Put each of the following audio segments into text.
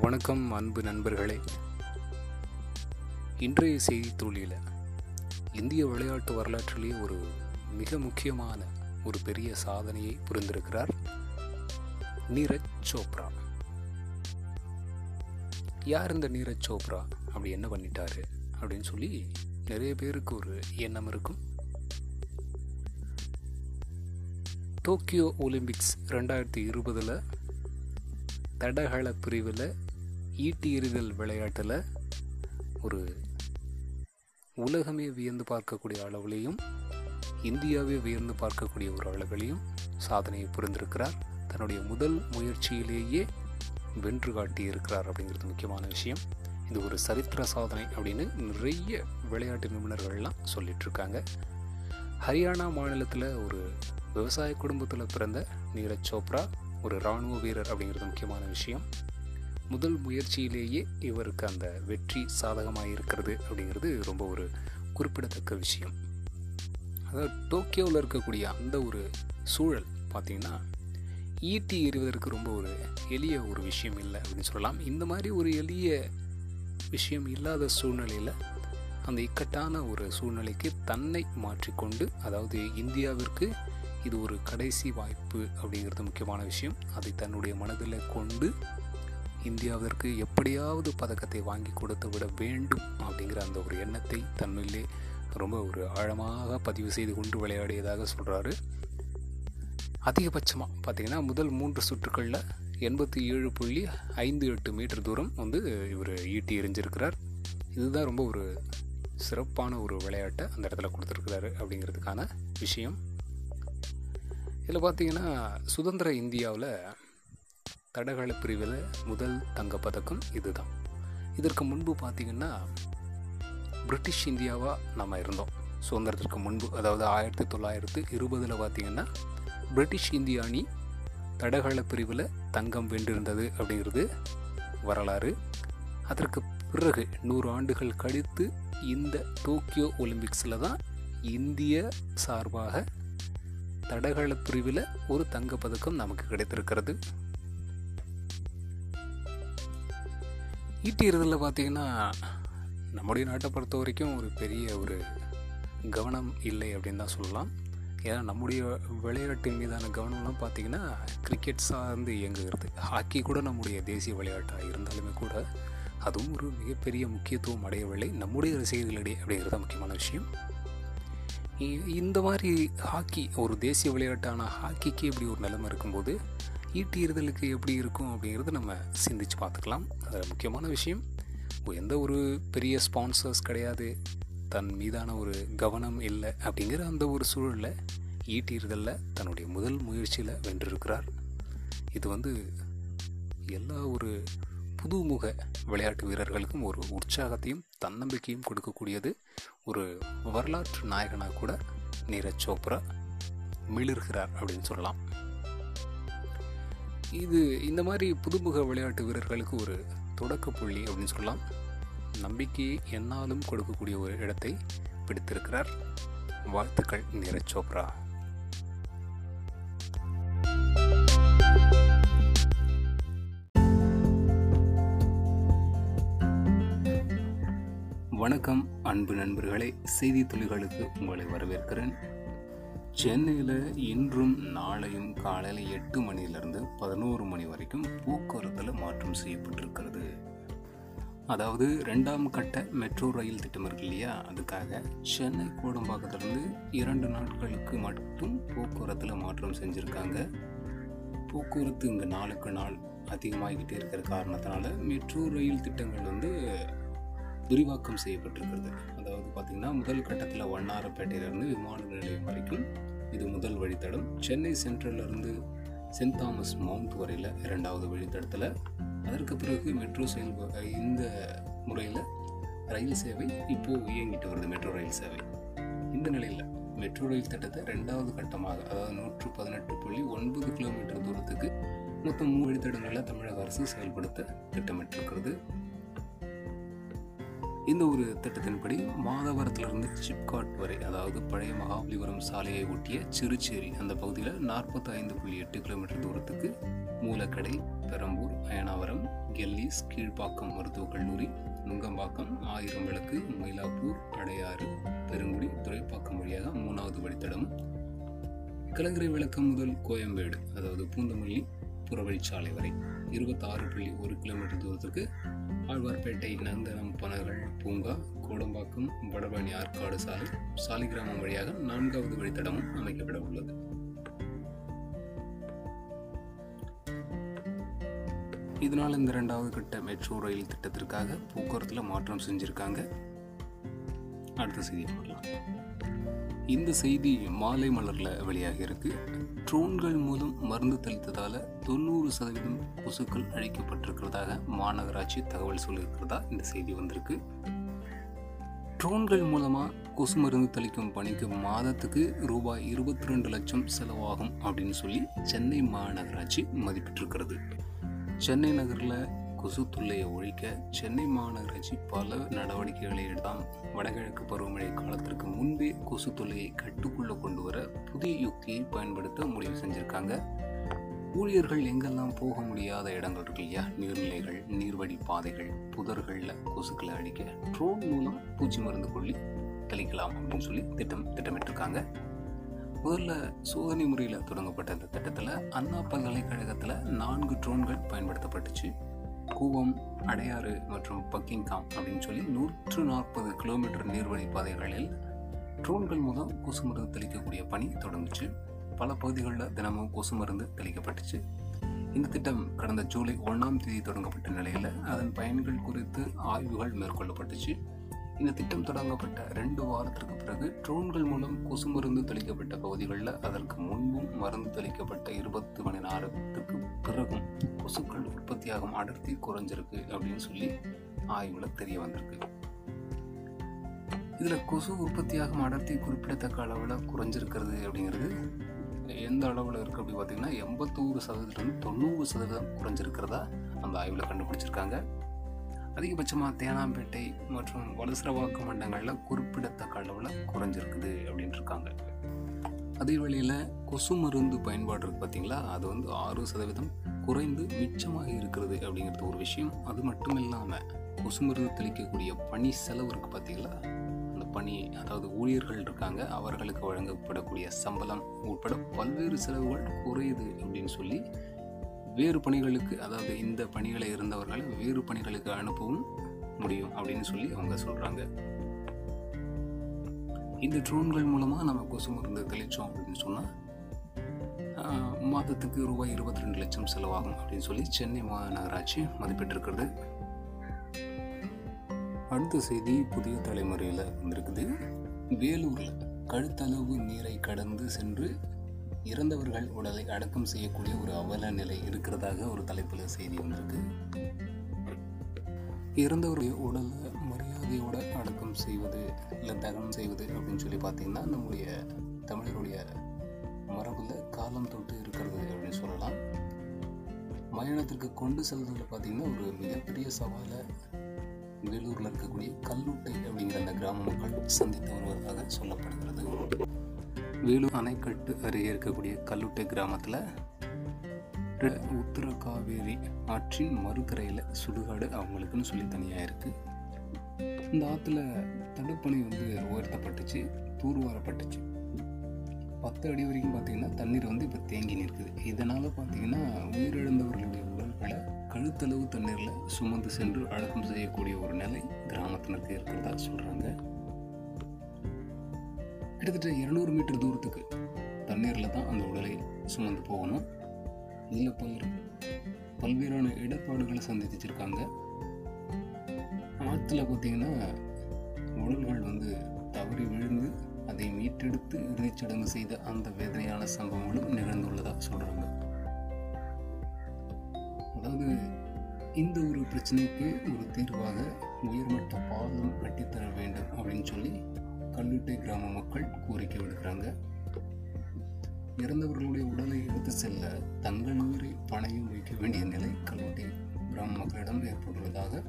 வணக்கம் அன்பு நண்பர்களே. இன்றைய செய்தி தொழில இந்திய விளையாட்டு வரலாற்றிலே ஒரு மிக முக்கியமான ஒரு பெரிய சாதனையை புரிந்திருக்கிறார் நீரஜ் சோப்ரா. யார் இந்த நீரஜ் சோப்ரா? அப்படி என்ன பண்ணிட்டாரு? அப்படின்னு சொல்லி நிறைய பேருக்கு ஒரு எண்ணம் இருக்கும். டோக்கியோ ஒலிம்பிக்ஸ் ரெண்டாயிரத்தி இருபதில் தடகள பிரிவில் ஈட்டி எறிதல் விளையாட்டில் ஒரு உலகமே வியந்து பார்க்கக்கூடிய அளவுலேயும் இந்தியாவே வியந்து பார்க்கக்கூடிய ஒரு அளவிலையும் சாதனையை புரிந்திருக்கிறார். தன்னுடைய முதல் முயற்சியிலேயே வென்று காட்டியிருக்கிறார் அப்படிங்கிறது முக்கியமான விஷயம். இது ஒரு சரித்திர சாதனை அப்படின்னு நிறைய விளையாட்டு நிபுணர்கள்லாம் சொல்லிகிட்ருக்காங்க ஹரியானா மாநிலத்தில் ஒரு விவசாய குடும்பத்தில் பிறந்த நீரஜ் சோப்ரா ஒரு இராணுவ வீரர் அப்படிங்கிறது முக்கியமான விஷயம். முதல் முயற்சியிலேயே இவருக்கு அந்த வெற்றி சாதகமாக இருக்கிறது அப்படிங்கிறது ரொம்ப ஒரு குறிப்பிடத்தக்க விஷயம். அதாவது டோக்கியோவில் இருக்கக்கூடிய அந்த ஒரு சூழல் பார்த்திங்கன்னா ஈட்டி எறிவதற்கு ரொம்ப ஒரு எளிய ஒரு விஷயம் இல்லை அப்படின்னு சொல்லலாம். இந்த மாதிரி ஒரு எளிய விஷயம் இல்லாத சூழ்நிலையில் அந்த இக்கட்டான ஒரு சூழ்நிலைக்கு தன்னை மாற்றிக்கொண்டு அதாவது இந்தியாவிற்கு இது ஒரு கடைசி வாய்ப்பு அப்படிங்கிறது முக்கியமான விஷயம். அதை தன்னுடைய மனதில் கொண்டு இந்தியாவிற்கு எப்படியாவது பதக்கத்தை வாங்கி கொடுத்து விட வேண்டும் அப்படிங்கிற அந்த ஒரு எண்ணத்தை தன்னிலே ரொம்ப ஒரு ஆழமாக பதிவு செய்து கொண்டு விளையாடியதாக சொல்கிறாரு அதிகபட்சமாக பார்த்திங்கன்னா முதல் மூன்று சுற்றுக்களில் எண்பத்தி ஏழு புள்ளி ஐந்து எட்டு மீட்டர் தூரம் வந்து இவர் ஈட்டி எரிஞ்சிருக்கிறார் இதுதான் ரொம்ப ஒரு சிறப்பான ஒரு விளையாட்டை அந்த இடத்துல கொடுத்துருக்கிறாரு அப்படிங்கிறதுக்கான விஷயம். இதில் பார்த்தீங்கன்னா சுதந்திர இந்தியாவில் தடகள பிரிவில் முதல் தங்கப்பதக்கம் இதுதான். இதற்கு முன்பு பார்த்திங்கன்னா பிரிட்டிஷ் இந்தியாவாக நம்ம இருந்தோம். சுதந்திரத்திற்கு முன்பு அதாவது ஆயிரத்தி தொள்ளாயிரத்து இருபதில் பார்த்திங்கன்னா பிரிட்டிஷ் இந்திய அணி தடகள பிரிவில் தங்கம் வென்றிருந்தது அப்படிங்கிறது வரலாறு. அதற்கு பிறகு நூறு ஆண்டுகள் கழித்து இந்த டோக்கியோ ஒலிம்பிக்ஸில் தான் இந்திய சார்பாக தடகள பிரிவில் ஒரு தங்கப்பதக்கம் நமக்கு கிடைத்திருக்கிறது. ஈட்டி பார்த்திங்கன்னா பார்த்தீங்கன்னா நம்முடைய நாட்டை பொறுத்த வரைக்கும் ஒரு பெரிய ஒரு கவனம் இல்லை அப்படின்னு தான் சொல்லலாம். ஏன்னா நம்முடைய விளையாட்டின் மீதான கவனம்லாம் பார்த்திங்கன்னா கிரிக்கெட் சார்ந்து இயங்குகிறது. ஹாக்கி கூட நம்முடைய தேசிய விளையாட்டாக இருந்தாலுமே கூட அதுவும் ஒரு மிகப்பெரிய முக்கியத்துவம் அடையவில்லை. நம்முடைய ரசிகர்களிடையே அப்படிங்கிறது முக்கியமான விஷயம். இந்த மாதிரி ஹாக்கி ஒரு தேசிய விளையாட்டான ஹாக்கிக்கு இப்படி ஒரு நிலைமை இருக்கும்போது ஈட்டியறுதலுக்கு எப்படி இருக்கும் அப்படிங்கிறது நம்ம சிந்திச்சு பார்த்துக்கலாம். அதில் முக்கியமான விஷயம் எந்த ஒரு பெரிய ஸ்பான்சர்ஸ் கிடையாது. தன் மீதான ஒரு கவனம் இல்லை அப்படிங்கிற அந்த ஒரு சூழலில் ஈட்டியறுதலில் தன்னுடைய முதல் முயற்சியில் வென்றிருக்கிறார். இது வந்து எல்லா ஒரு புதுமுக விளையாட்டு வீரர்களுக்கும் ஒரு உற்சாகத்தையும் தன்னம்பிக்கையும் கொடுக்கக்கூடியது. ஒரு வரலாற்று நாயகனாக கூட நீரஜ் சோப்ரா மிளிர்கிறார் அப்படின்னு சொல்லலாம். இது இந்த மாதிரி புதுமுக விளையாட்டு வீரர்களுக்கு ஒரு தொடக்க புள்ளி அப்படின்னு சொல்லலாம். நம்பிக்கையை என்னாலும் கொடுக்கக்கூடிய ஒரு இடத்தை பிடித்திருக்கிறார். வாழ்த்துக்கள் நீரஜ் சோப்ரா. வணக்கம் அன்பு நண்பர்களே. செய்தி துளிகளுக்கு உங்களை வரவேற்கிறேன். சென்னையில் இன்றும் நாளையும் காலையில் எட்டு மணியிலிருந்து பதினோரு மணி வரைக்கும் போக்குவரத்தில் மாற்றம் செய்யப்பட்டிருக்கிறது. அதாவது ரெண்டாம் கட்ட மெட்ரோ ரயில் திட்டம் இருக்கு இல்லையா? அதுக்காக சென்னை கோடம்பாக்கத்திலிருந்து இரண்டு நாட்களுக்கு மட்டும் போக்குவரத்தில் மாற்றம் செஞ்சுருக்காங்க. போக்குவரத்து இங்கே நாளுக்கு நாள் அதிகமாகிக்கிட்டே இருக்கிற காரணத்தினால மெட்ரோ ரயில் திட்டங்கள் வந்து விரிவாக்கம் செய்யப்பட்டிருக்கிறது. அதாவது பார்த்திங்கன்னா முதல் கட்டத்தில் வண்ணாரப்பேட்டையிலேருந்து விமான நிலையம் வழித்தடம் சென்னை சென்ட்ரலிருந்து சென்ட் தாமஸ் மவுண்ட் வரையில் இரண்டாவது வழித்தடத்தில் அதற்கு பிறகு மெட்ரோ செயல் இந்த முறையில் ரயில் சேவை இப்போது இயங்கிட்டு வருது மெட்ரோ ரயில் சேவை. இந்த நிலையில் மெட்ரோ ரயில் திட்டத்தை ரெண்டாவது கட்டமாக அதாவது நூற்று பதினெட்டு புள்ளி ஒன்பது கிலோமீட்டர் தூரத்துக்கு மொத்தம் மூணு வழித்தடங்களில் தமிழக அரசு செயல்படுத்த திட்டமிட்டிருக்கிறது. இந்த ஒரு திட்டத்தின்படி மாதவரத்திலிருந்து சிப்காட் வரை அதாவது பழைய மகாபலிபுரம் சாலையை ஒட்டிய சிறுச்சேரி அந்த பகுதியில் நாற்பத்தி ஐந்து புள்ளி எட்டு கிலோமீட்டர் தூரத்துக்கு மூலக்கடை பெரம்பூர் அயனாவரம் கெல்லிஸ் கீழ்ப்பாக்கம் மருத்துவக் கல்லூரி நுங்கம்பாக்கம் ஆயிரம் விளக்கு மயிலாப்பூர் அடையாறு பெருங்குடி துறைப்பாக்கம் வழியாக மூணாவது வழித்தடம். கலங்கரை விளக்கம் முதல் கோயம்பேடு அதாவது பூந்தமல்லி புறவழிச்சாலை வரை இருபத்தாறு புள்ளி ஒரு கிலோமீட்டர் தூரத்துக்கு ஆழ்வார்பேட்டை நந்தனம் பனர்கள் பூங்கா கோடம்பாக்கம் வடபழனி ஆற்காடு சாலை சாலிகிராமம் வழியாக நான்காவது வழித்தடமும் அமைக்கப்பட உள்ளது. இதனால் இந்த இரண்டாவது கட்ட மெட்ரோ ரயில் திட்டத்திற்காக போக்குவரத்தில் மாற்றம் செஞ்சுருக்காங்க. அடுத்த செய்தி பார்க்கலாம். இந்த செய்தி மாலை மலரில் வெளியாகி இருக்கு. ட்ரோன்கள் மூலம் மருந்து தெளித்ததால் தொண்ணூறு சதவீதம் கொசுக்கள் அழிக்கப்பட்டிருக்கிறதாக மாநகராட்சி தகவல் சொல்லியிருக்கிறதா இந்த செய்தி வந்திருக்கு. ட்ரோன்கள் மூலமாக கொசு மருந்து தெளிக்கும் பணிக்கு மாதத்துக்கு ரூபாய் இருபத்தி ரெண்டு லட்சம் செலவாகும் அப்படின்னு சொல்லி சென்னை மாநகராட்சி மதிப்பிட்டிருக்கிறது. சென்னை நகரில் கொசுத்துள்ளையை ஒழிக்க சென்னை மாநகராட்சி பல நடவடிக்கைகளை எடுத்தாம் வடகிழக்கு பருவமழை காலத்திற்கு முன்பே கொசுத்துள்ளையை கட்டுக்குள்ளே கட்டுக்குள்ள கொண்டு வர புதிய யுக்தியை பயன்படுத்த முடிவு செஞ்சிருக்காங்க. ஊழியர்கள் எங்கெல்லாம் போக முடியாத இடங்கள் இருக்கு இல்லையா? நீர்நிலைகள் நீர்வழி பாதைகள் புதர்களில் கொசுக்களை அடிக்க ட்ரோன் மூலம் பூச்சி மருந்து கொள்ளி தெளிக்கலாம் அப்படின்னு சொல்லி திட்டம் திட்டமிட்டிருக்காங்க. முதல்ல சோதனை முறையில் தொடங்கப்பட்ட இந்த திட்டத்தில் அண்ணா பல்கலைக்கழகத்தில் நான்கு ட்ரோன்கள் பயன்படுத்தப்பட்டுச்சு. கூவம் அடையாறு மற்றும் பக்கிங்காம் அப்படின்னு சொல்லி நூற்று நாற்பது கிலோமீட்டர் நீர்வழி பாதைகளில் ட்ரோன்கள் மூலம் கொசு மருந்து தெளிக்கக்கூடிய பணி தொடங்குச்சு. பல பகுதிகளில் தினமும் கொசு மருந்து தெளிக்கப்பட்டுச்சு. இந்த திட்டம் கடந்த ஜூலை ஒன்றாம் தேதி தொடங்கப்பட்ட நிலையில் அதன் பயன்கள் குறித்து ஆய்வுகள் மேற்கொள்ளப்பட்டுச்சு. இந்த திட்டம் தொடங்கப்பட்ட ரெண்டு வாரத்திற்கு பிறகு ட்ரோன்கள் மூலம் கொசு மருந்து தெளிக்கப்பட்ட பகுதிகளில் அதற்கு முன்பும் மருந்து தெளிக்கப்பட்ட இருபத்தி மணி நேரத்துக்கு பிறகும் கொசுக்கள் உற்பத்தியாகும் அடர்த்தி குறைஞ்சிருக்கு அப்படின்னு சொல்லி ஆய்வில் தெரிய வந்திருக்கு. இதில் கொசு உற்பத்தியாகும் அடர்த்தி குறிப்பிடத்தக்க அளவில் குறைஞ்சிருக்கிறது அப்படிங்கிறது எந்த அளவில் இருக்குது அப்படி பார்த்தீங்கன்னா எண்பத்தோரு சதவீதம் தொண்ணூறு சதவீதம் குறைஞ்சிருக்கிறதா அந்த ஆய்வில் கண்டுபிடிச்சிருக்காங்க. அதிகபட்சமாக தேனாம்பேட்டை மற்றும் வலசரவாக்கு மண்டங்களில் குறிப்பிடத்தக்க அளவில் குறைஞ்சிருக்குது அப்படின்ட்டு இருக்காங்க. அதே வேளையில் கொசு மருந்து பயன்பாடு இருக்குது பார்த்தீங்களா அது வந்து ஆறு சதவீதம் குறைந்து மிச்சமாக இருக்கிறது அப்படிங்கிறது ஒரு விஷயம். அது மட்டும் இல்லாமல் கொசு மருந்து தெளிக்கக்கூடிய பணி செலவு இருக்குது பார்த்திங்களா அந்த பணி அதாவது ஊழியர்கள் இருக்காங்க அவர்களுக்கு வழங்கப்படக்கூடிய சம்பளம் உட்பட பல்வேறு செலவுகள் குறையுது அப்படின்னு சொல்லி வேறு பணிகளுக்கு அதாவது இந்த பணிகளை இருந்தவர்களை வேறு பணிகளுக்கு அனுப்பவும் முடியும் அப்படின்னு சொல்லி அவங்க சொல்கிறாங்க இந்த ட்ரோன்கள் மூலமாக நம்ம கொசு மருந்து தெளித்தோம் அப்படின்னு சொன்னால் மாதத்துக்கு ரூபாய் இருபத்தி ரெண்டு லட்சம் செலவாகும் அப்படின்னு சொல்லி சென்னை மாநகராட்சி மதிப்பிட்டிருக்கிறது. அடுத்த செய்தி புதிய தலைமுறையில் வந்திருக்குது. வேலூரில் கழுத்தளவு நீரை கடந்து சென்று இறந்தவர்கள் உடலை அடக்கம் செய்யக்கூடிய ஒரு அவல நிலை இருக்கிறதாக ஒரு தலைப்பில் செய்தி வந்திருக்கு. இறந்தவருடைய உடலை மரியாதையோட அடக்கம் செய்வது இல்லை தகனம் செய்வது அப்படின்னு சொல்லி பார்த்தீங்கன்னா நம்முடைய தமிழருடைய மரபில் காலம் தொட்டு இருக்கிறது அப்படின்னு சொல்லலாம். மயானத்திற்கு கொண்டு செல்வதில் பார்த்தீங்கன்னா ஒரு மிகப்பெரிய சவாலை வேலூரில் இருக்கக்கூடிய கல்லுட்டை அப்படிங்கிற அந்த கிராம மக்கள் சந்தித்து வருவதாக சொல்லப்படுகிறது. வேலூர் அணைக்கட்டு அருகே இருக்கக்கூடிய கல்லுட்டை கிராமத்தில் உத்தர காவேரி ஆற்றின் மறுக்கரையில் சுடுகாடு அவங்களுக்குன்னு சொல்லி தனியாக இருக்குது இந்த ஆற்றுல தடுப்பணை வந்து உயர்த்தப்பட்டுச்சு தூர்வாரப்பட்டுச்சு. பத்து அடி வரைக்கும் பார்த்தீங்கன்னா தண்ணீர் வந்து இப்போ தேங்கி நிற்குது. இதனால் பார்த்தீங்கன்னா உயிரிழந்தவர்களுடைய உடல்களை கழுத்தளவு தண்ணீரில் சுமந்து சென்று அடக்கம் செய்யக்கூடிய ஒரு நிலை கிராமத்தினருக்கு இருக்கிறதா சொல்கிறாங்க கிட்டத்தட்ட இருநூறு மீட்டர் தூரத்துக்கு தண்ணீரில் தான் அந்த உடலை சுமந்து போகணும். இதில் பல்வேறு பல்வேறான இடர்பாடுகளை சந்திச்சிருக்காங்க. ஆற்றுல பார்த்தீங்கன்னா உடல்கள் வந்து தவறி விழுந்து அதை மீட்டெடுத்து இறுதிச்சடங்கு செய்த அந்த வேதனையான சம்பவங்களும் நிகழ்ந்துள்ளதாக சொல்கிறாங்க அதாவது இந்த ஒரு பிரச்சனைக்கு ஒரு தீர்வாக உயர்மட்ட பாலம் கட்டித்தர வேண்டும் அப்படின்னு சொல்லி கல்லுட்டை கிராம மக்கள் கோரிக்கை விடுக்கிறாங்க. இறந்தவர்களுடைய உடலை எடுத்து செல்ல தங்கள் உயிரை பணையும் வைக்க வேண்டிய நிலை கல்லுட்டை கிராம மக்களிடம் ஏற்பட்டுள்ளதாக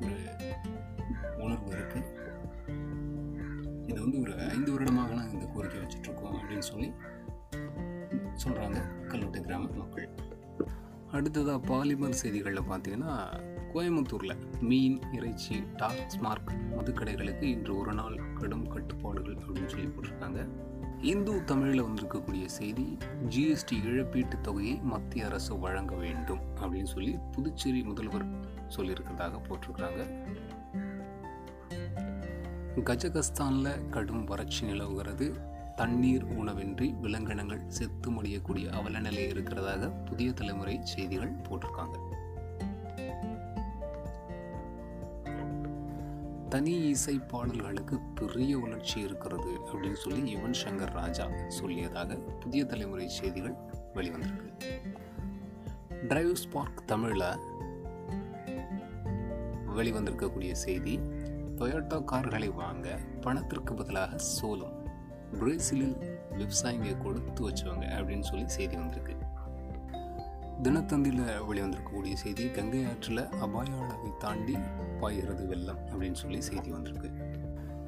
ஒரு உணர்வு இருக்கு. இது வந்து ஒரு ஐந்து வருடமாக நாங்கள் இந்த கோரிக்கை வச்சுட்ருக்கோம் அப்படின்னு சொல்லி சொல்கிறாங்க கல்லூட்டை கிராம மக்கள். அடுத்ததாக பாலிமர் செய்திகளில் பார்த்தீங்கன்னா கோயம்புத்தூரில் மீன் இறைச்சி டாஸ்மார்க் மதுக்கடைகளுக்கு இன்று ஒரு நாள் கடும் கட்டுப்பாடுகள் அப்படின்னு சொல்லி போட்டிருக்காங்க. இந்து தமிழில் வந்திருக்கக்கூடிய செய்தி ஜிஎஸ்டி இழப்பீட்டுத் தொகையை மத்திய அரசு வழங்க வேண்டும் அப்படின்னு சொல்லி புதுச்சேரி முதல்வர் சொல்லியிருக்கிறதாக போட்டிருக்கிறாங்க. கஜகஸ்தானில் கடும் வறட்சி நிலவுகிறது. தண்ணீர் உணவின்றி விலங்கினங்கள் செத்து முடியக்கூடிய அவலநிலை இருக்கிறதாக புதிய தலைமுறை செய்திகள் போட்டிருக்காங்க. தனி இசை பாடல்களுக்கு பெரிய வளர்ச்சி இருக்கிறது அப்படின்னு சொல்லி யுவன் சங்கர் ராஜா சொல்லியதாக புதிய தலைமுறை செய்திகள் வெளிவந்திருக்கு. டிரைவ் ஸ்பார்க் தமிழில் வெளிவந்திருக்கக்கூடிய செய்தி டொயோட்டா கார்களை வாங்க பணத்திற்கு பதிலாக சோளம் பிரேசிலில் விவசாயிங்க கொடுத்து வச்சவங்க அப்படின்னு சொல்லி செய்தி வந்திருக்கு. தினத்தந்தியில் வெளிவந்திருக்கக்கூடிய செய்தி கங்கை ஆற்றில் அபாய அளவை தாண்டி பாய்கிறது வெள்ளம் அப்படின்னு சொல்லி செய்தி வந்திருக்கு.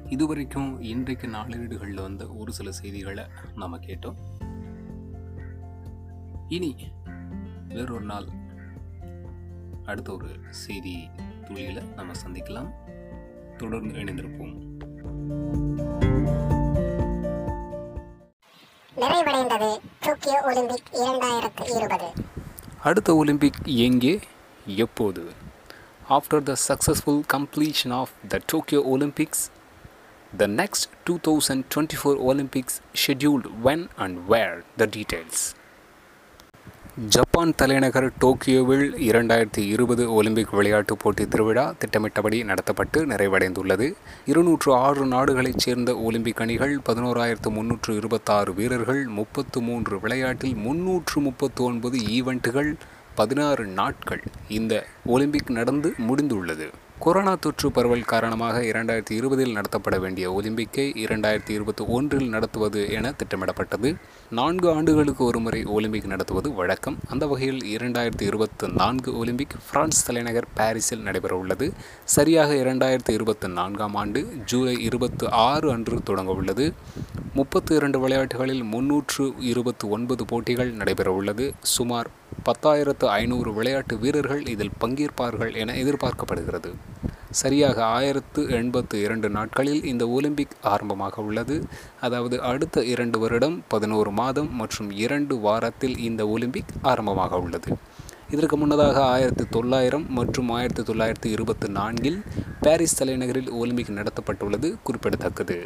இதுவரைக்கும் இன்றைக்கு நாளேடுகளில் வந்த ஒரு சில செய்திகளை நாம் கேட்டோம். இனி வேறொரு நாள் அடுத்த ஒரு செய்தி துளியில் நம்ம சந்திக்கலாம். தொடர்ந்து இணைந்திருப்போம். நிறைவடைந்தது டோக்கியோ ஒலிம்பிக் இரண்டாயிரத்து இருபது. அடுத்த ஒலிம்பிக் எங்கே எப்போது after the successful completion of the Tokyo Olympics the next two thousand twenty four Olympics scheduled when and where the details Japan தலைநகர் டோக்கியோவில் இரண்டாயிரத்தி இருபது ஒலிம்பிக் விளையாட்டுப் போட்டி திருவிழா திட்டமிட்டபடி நடத்தப்பட்டு நிறைவடைந்துள்ளது. இருநூற்று ஆறு நாடுகளைச் சேர்ந்த ஒலிம்பிக் அணிகள் பதினோராயிரத்து முன்னூற்று இருபத்தாறு வீரர்கள் முப்பத்து மூன்று விளையாட்டில் முன்னூற்று முப்பத்து ஒன்பது ஈவெண்ட்டுகள் பதினாறு நாட்கள் இந்த ஒலிம்பிக் நடந்து முடிந்துள்ளது. கொரோனா தொற்று பரவல் காரணமாக இரண்டாயிரத்தி இருபதில் நடத்தப்பட வேண்டிய ஒலிம்பிக்கை இரண்டாயிரத்தி இருபத்தி ஒன்றில் நடத்துவது என திட்டமிடப்பட்டது. நான்கு ஆண்டுகளுக்கு ஒருமுறை ஒலிம்பிக் நடத்துவது வழக்கம். அந்த வகையில் இரண்டாயிரத்தி இருபத்தி நான்கு ஒலிம்பிக் பிரான்ஸ் தலைநகர் பாரிஸில் நடைபெற உள்ளது. சரியாக இரண்டாயிரத்தி இருபத்தி நான்காம் ஆண்டு ஜூலை இருபத்தி ஆறு அன்று தொடங்க உள்ளது. முப்பத்து இரண்டு விளையாட்டுகளில் முன்னூற்று இருபத்தி ஒன்பது போட்டிகள் நடைபெற உள்ளது. சுமார் பத்தாயிரத்து ஐநூறு விளையாட்டு வீரர்கள் இதில் பங்கேற்பார்கள் என எதிர்பார்க்கப்படுகிறது. சரியாக ஆயிரத்து எண்பத்து இரண்டு நாட்களில் இந்த ஒலிம்பிக் ஆரம்பமாக உள்ளது. அதாவது அடுத்த இரண்டு வருடம் பதினோரு மாதம் மற்றும் இரண்டு வாரத்தில் இந்த ஒலிம்பிக் ஆரம்பமாக உள்ளது. இதற்கு முன்னதாக ஆயிரத்தி தொள்ளாயிரம் மற்றும் ஆயிரத்தி தொள்ளாயிரத்தி இருபத்தி நான்கில் பாரிஸ் தலைநகரில் ஒலிம்பிக் நடத்தப்பட்டுள்ளது குறிப்பிடத்தக்கது.